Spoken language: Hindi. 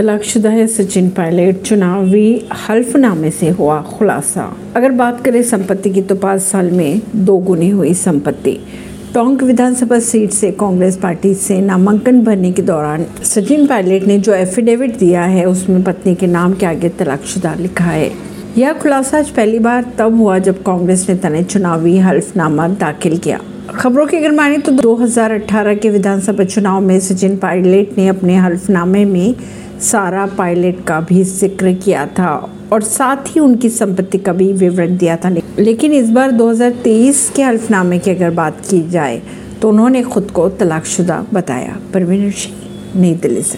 तलाकशुदा है सचिन पायलट। चुनावी हल्फनामे से हुआ खुलासा। अगर बात करें संपत्ति की तो पाँच साल में दो गुनी हुई संपत्ति। टोंक विधानसभा सीट से कांग्रेस पार्टी से नामांकन भरने के दौरान सचिन पायलट ने जो एफिडेविट दिया है, उसमें पत्नी के नाम के आगे तलाकशुदा लिखा है। यह खुलासा आज पहली बार तब हुआ जब कांग्रेस ने चुनावी हल्फनामा दाखिल किया। खबरों की अगर माने तो 2018 के विधानसभा चुनाव में सचिन पायलट ने अपने हल्फनामे में सारा पायलट का भी ज़िक्र किया था और साथ ही उनकी संपत्ति का भी विवरण दिया था। लेकिन इस बार 2023 के हल्फनामे की अगर बात की जाए तो उन्होंने खुद को तलाकशुदा बताया। परवीन सिंह, नई दिल्ली से।